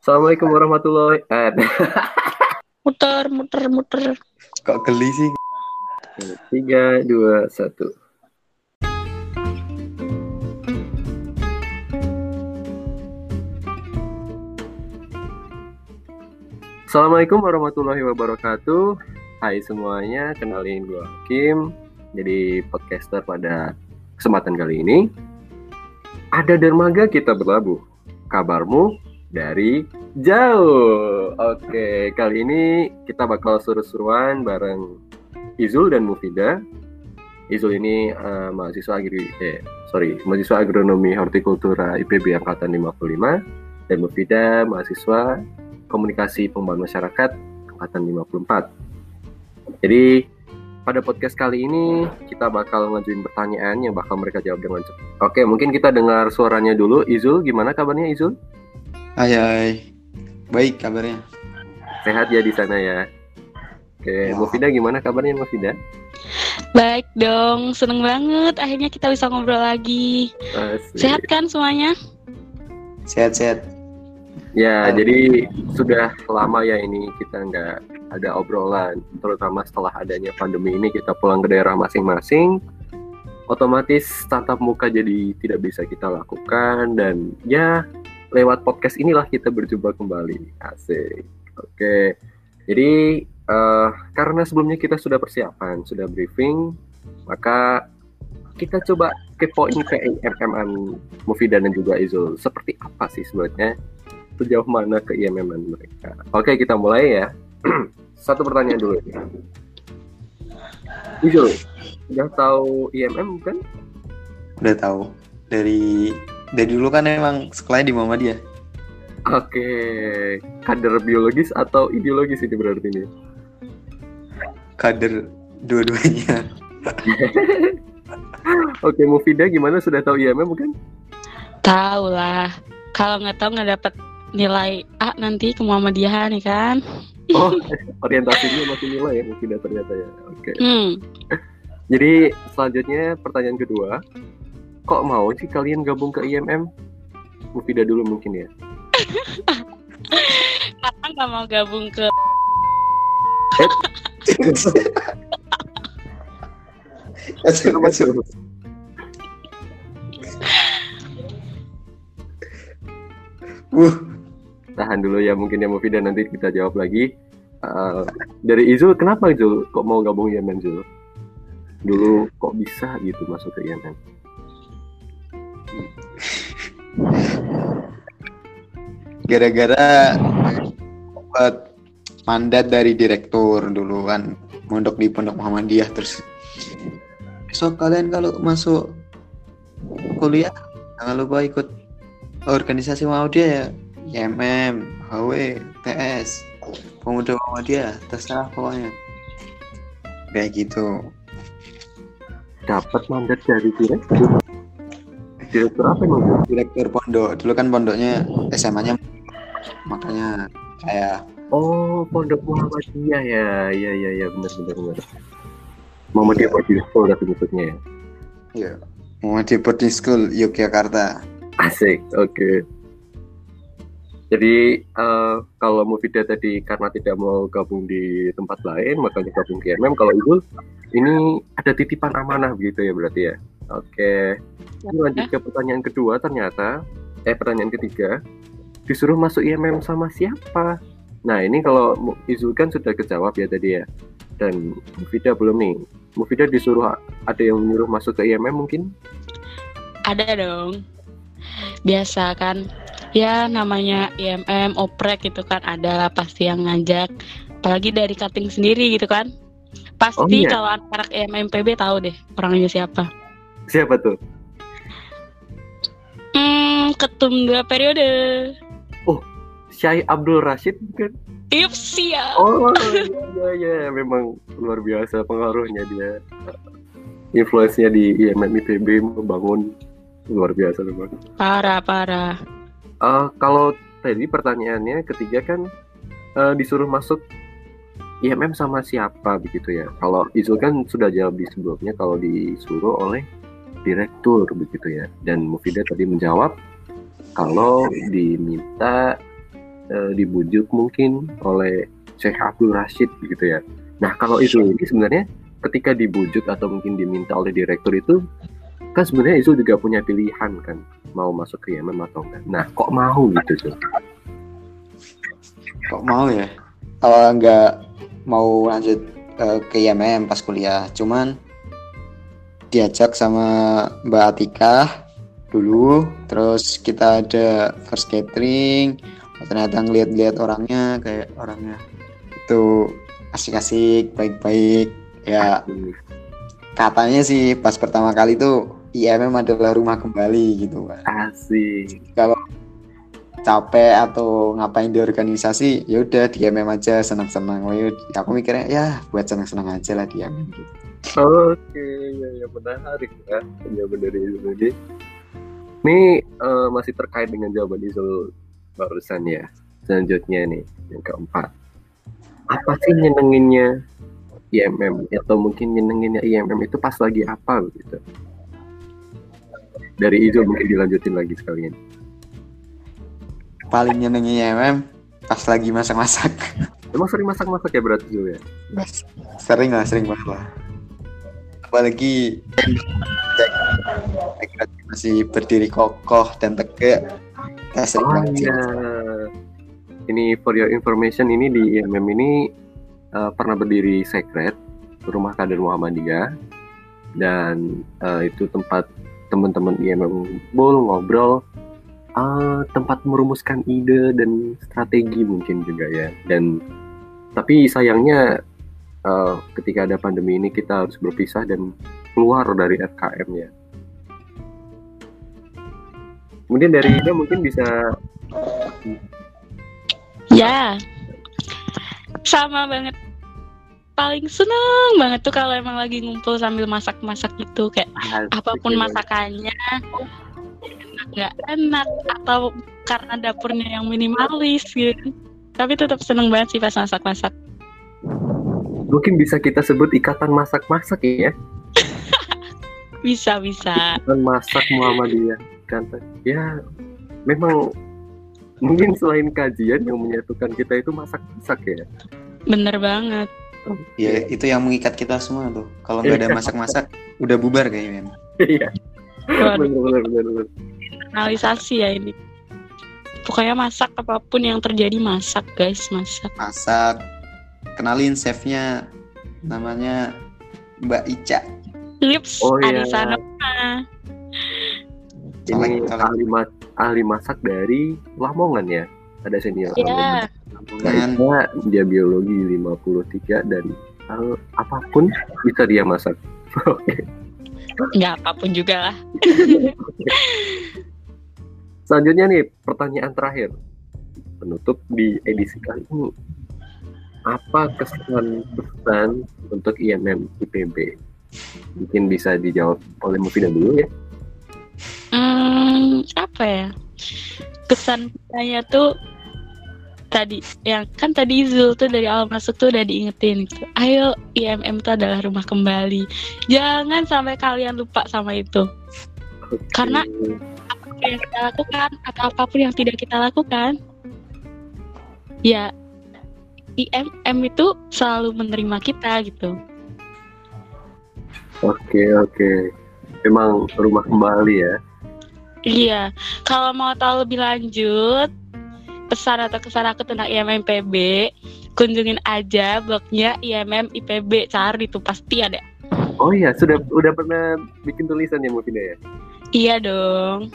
Assalamualaikum warahmatullahi eh, Muter, muter, muter. Kok geli sih? Tiga, dua, satu. Assalamualaikum warahmatullahi wabarakatuh. Hai semuanya, kenalin gue Kim. Jadi podcaster pada kesempatan kali ini. Ada dermaga kita berlabuh. Kabarmu dari jauh. Oke, kali ini kita bakal suruh-suruan bareng Izul dan Mufida. Izul ini uh, mahasiswa agri eh sorry, mahasiswa agronomi hortikultura IPB angkatan 55 dan Mufida mahasiswa komunikasi pembangunan masyarakat angkatan 54. Jadi pada podcast kali ini kita bakal ngajuin pertanyaan yang bakal mereka jawab dengan cepat. Oke, mungkin kita dengar suaranya dulu. Izul, gimana kabarnya Izul? Hai hai. Baik kabarnya. Sehat ya di sana ya. Oke, Ya. Mufida gimana kabarnya Mufida? Baik dong, seneng banget akhirnya kita bisa ngobrol lagi. Asik. Sehat kan semuanya? Sehat-sehat. Ya, Halo. jadi sudah lama ya ini kita nggak ada obrolan, terutama setelah adanya pandemi ini kita pulang ke daerah masing-masing, otomatis tatap muka jadi tidak bisa kita lakukan dan ya lewat podcast inilah kita berjumpa kembali. Asik. Oke. Jadi eh, karena sebelumnya kita sudah persiapan, sudah briefing, maka kita coba kepoin ke IMM Mufida dan juga Izul. Seperti apa sih sebenarnya sejauh mana ke IMM mereka. Oke, kita mulai ya. Satu pertanyaan dulu. Izul, udah tahu IMM kan? Udah tahu. Dari dari dulu kan emang sekolahnya di Muhammadiyah. Oke, kader biologis atau ideologis ini berarti ini? Kader dua-duanya. Oke, Mufida gimana sudah tahu IMM bukan? Tahu lah. Kalau nggak tahu nggak dapat nilai A nanti ke Muhammadiyah nih kan? Oh, orientasinya masih nilai ya Mufida ternyata ya. Oke. Hmm. Jadi selanjutnya pertanyaan kedua, kok mau sih kalian gabung ke IMM? Mufida dulu mungkin ya. Karena nggak mau gabung ke. Wuh, Tahan dulu ya mungkin ya Mufida nanti kita jawab lagi. Uh, dari Izul, kenapa Izul kok mau gabung IMM Zul? Dulu kok bisa gitu masuk ke IMM? Gara-gara dapat mandat dari direktur dulu kan mondok di Pondok Muhammadiyah terus besok kalian kalau masuk kuliah jangan lupa ikut organisasi Muhammadiyah ya YMM, HW, TS, Pemuda Muhammadiyah, terserah pokoknya kayak gitu Dapat mandat dari direktur. Direktur apa emang? Zul? direktur pondok dulu kan pondoknya SMA-nya makanya kayak Oh, Pondok Muhammadiyah ya. Iya, iya, iya, benar benar benar. Muhammadiyah Boarding School tapi maksudnya ya. ya Muhammadiyah Boarding School Yogyakarta Asik, oke. Jadi eh, kalau Mufida tadi karena tidak mau gabung di tempat lain, makanya gabung ke IMM. Kalau Izul, ini ada titipan amanah begitu ya berarti ya. Oke. Ini lanjut ke pertanyaan kedua ternyata, eh pertanyaan ketiga, disuruh masuk IMM sama siapa? Nah ini kalau Mu- Izul kan sudah kejawab ya tadi ya. Dan Mufida belum nih. Mufida disuruh ada yang menyuruh masuk ke IMM mungkin? ada dong. Biasa kan. Ya namanya IMM, oprek gitu kan ada pasti yang ngajak. Apalagi dari cutting sendiri gitu kan. Pasti Oh, iya. kalau anak IMM PB tahu deh orangnya siapa. Siapa tuh? Hmm, ketum dua periode. Syai Abdul Rashid bukan? Ips ya. Oh iya iya memang luar biasa pengaruhnya dia. Influence-nya di IMM IPB membangun luar biasa memang. Parah, parah. Eh, kalau tadi pertanyaannya ketiga kan eh, disuruh masuk IMM sama siapa begitu ya? Kalau Izul kan sudah jawab di sebelumnya kalau disuruh oleh direktur begitu ya. Dan Mufida tadi menjawab kalau diminta eh, dibujuk mungkin oleh Syekh Abdul Rashid gitu ya. Nah kalau itu ini sebenarnya ketika dibujuk atau mungkin diminta oleh direktur itu kan sebenarnya Izul juga punya pilihan kan mau masuk ke IMM atau enggak. Nah kok mau gitu Zul? Kok mau ya? Kalau nggak mau lanjut eh, ke IMM pas kuliah, cuman diajak sama Mbak Atika dulu, terus kita ada first catering, ternyata ngeliat-liat orangnya kayak orangnya itu asik-asik, baik-baik, ya katanya sih pas pertama kali tuh IMM adalah rumah kembali gitu kan. Asik. Kalau capek atau ngapain di organisasi ya udah di MM aja senang-senang Oh, yaudah. aku mikirnya ya buat senang-senang aja lah di MM gitu Oke, ya, ya menarik ya jawaban dari Izul ini. Ini eh, masih terkait dengan jawaban Izul barusan ya. Selanjutnya nih, yang keempat. Apa sih nyenenginnya IMM atau mungkin nyenenginnya IMM itu pas lagi apa gitu? Dari Izul mungkin dilanjutin lagi sekalian. paling nyenengnya MM pas lagi masak-masak Emang sering masak-masak ya berarti Izul ya? sering lah sering banget lah apalagi masih berdiri kokoh dan tegak sering Oh banget iya. Ini for your information ini di IMM ini eh, pernah berdiri sekret rumah kader Muhammadiyah. Dan eh, itu tempat teman-teman IMM ngumpul ngobrol eh, tempat merumuskan ide dan strategi mungkin juga ya. Dan tapi sayangnya eh, ketika ada pandemi ini kita harus berpisah dan keluar dari FKM ya kemudian dari Ida mungkin bisa Ya, sama banget. Paling seneng banget tuh kalau emang lagi ngumpul sambil masak-masak gitu kayak apa pun masakannya nggak enak atau karena dapurnya yang minimalis gitu. Tapi tetap seneng banget sih pas masak-masak. mungkin bisa kita sebut ikatan masak-masak ya Bisa bisa. ikatan masak Muhammadiyah kan ya memang mungkin selain kajian yang menyatukan kita itu masak-masak ya Bener banget. ya itu yang mengikat kita semua tuh kalau nggak ada masak-masak udah bubar kayaknya iya benar benar. analisasi ya ini. Pokoknya masak apa pun yang terjadi masak guys, masak. masak kenalin chefnya namanya Mbak Ica Lips, Oh, iya. Anissa Nova. Ini colek. ahli ma- ahli masak dari Lamongan ya ada senior Iya. Kan. Lamongan dia biologi 53 dan eh, apa pun bisa dia masak oke Nggak apa pun juga lah. Selanjutnya nih pertanyaan terakhir penutup di edisi kali ini. Apa kesan pesan untuk IMM IPB? Mungkin bisa dijawab oleh Mufida dulu ya. Hmm, apa ya? Kesan saya tuh tadi yang kan tadi Zul tuh dari awal masuk tuh udah diingetin gitu. Ayo IMM itu adalah rumah kembali. Jangan sampai kalian lupa sama itu. Karena- Apa yang kita lakukan atau apa pun yang tidak kita lakukan, ya IMM itu selalu menerima kita gitu. Oke oke. Memang rumah kembali ya. Iya, kalau mau tahu lebih lanjut pesan atau kesan aku tentang IMM IPB, kunjungin aja blognya IMM IPB, cari itu pasti ada. Oh iya sudah udah pernah bikin tulisan ya Mufida ya. Iya dong.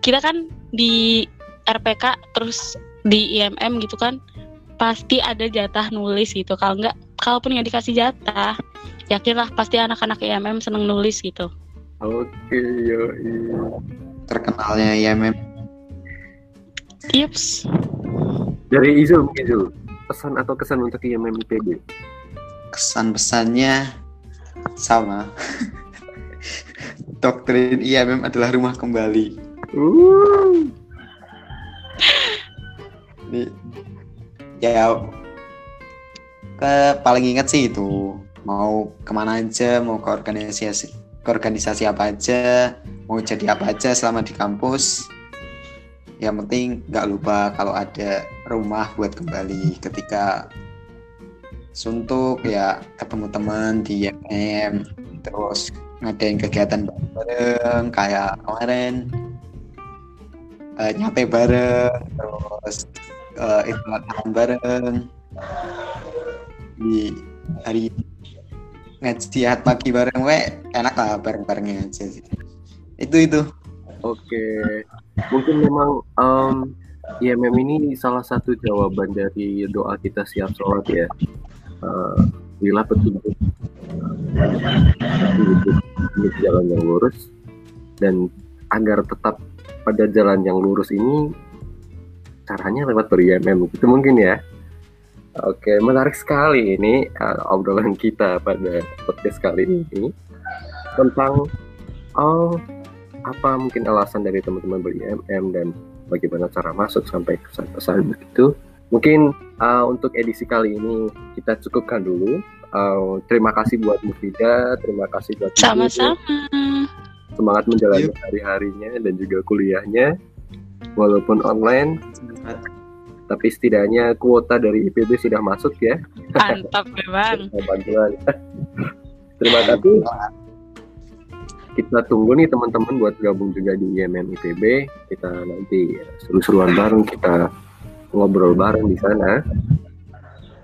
Kita kan di RPK terus di IMM gitu kan pasti ada jatah nulis gitu. Kalau nggak, kalaupun nggak dikasih jatah, yakinlah pasti anak-anak IMM seneng nulis gitu. Oke yo. terkenalnya IMM Yups. Dari Izul mungkin Izul. Pesan atau kesan untuk IMM IPB? kesan pesannya sama doktrin IMM adalah rumah kembali Uh. Ini ya ke paling ingat sih itu mau ke mana aja mau ke organisasi ke organisasi apa aja mau jadi apa aja selama di kampus. Yang penting nggak lupa kalau ada rumah buat kembali. Ketika suntuk ya ketemu teman di IMM terus ngadain kegiatan bareng kayak kemarin eh, nyate bareng terus uh, istirahat bareng. Di hari ngaji pagi bareng we enak lah bareng-barengnya aja sih. Itu itu. Oke, mungkin memang um, IMM ini salah satu jawaban dari doa kita siap sholat ya. Uh, bila petunjuk. Uh, jalan yang lurus. Dan agar tetap pada jalan yang lurus ini caranya lewat ber itu mungkin ya. Oke, menarik sekali ini uh, obrolan kita pada podcast kali ini tentang oh apa mungkin alasan dari teman-teman beli MM dan bagaimana cara masuk sampai ke pesan begitu. Mungkin uh, untuk edisi kali ini kita cukupkan dulu. Uh, terima kasih buat Mufida, terima kasih buat sama-sama. Semangat menjalani hari-harinya dan juga kuliahnya walaupun online. Tapi setidaknya kuota dari IPB sudah masuk ya. Mantap memang. Terima kasih kita tunggu nih teman-teman buat gabung juga di IMM IPB. Kita nanti seru-seruan bareng, kita ngobrol bareng di sana.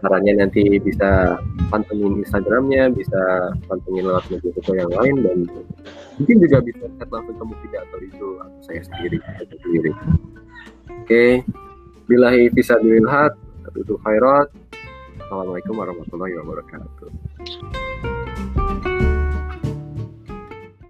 Caranya nanti bisa pantengin Instagramnya, bisa pantengin lewat media sosial yang lain dan mungkin juga bisa chat langsung ke Mufida atau itu atau saya sendiri, saya sendiri. Oke, bilahi bisa dilihat, itu khairat. Assalamualaikum warahmatullahi wabarakatuh.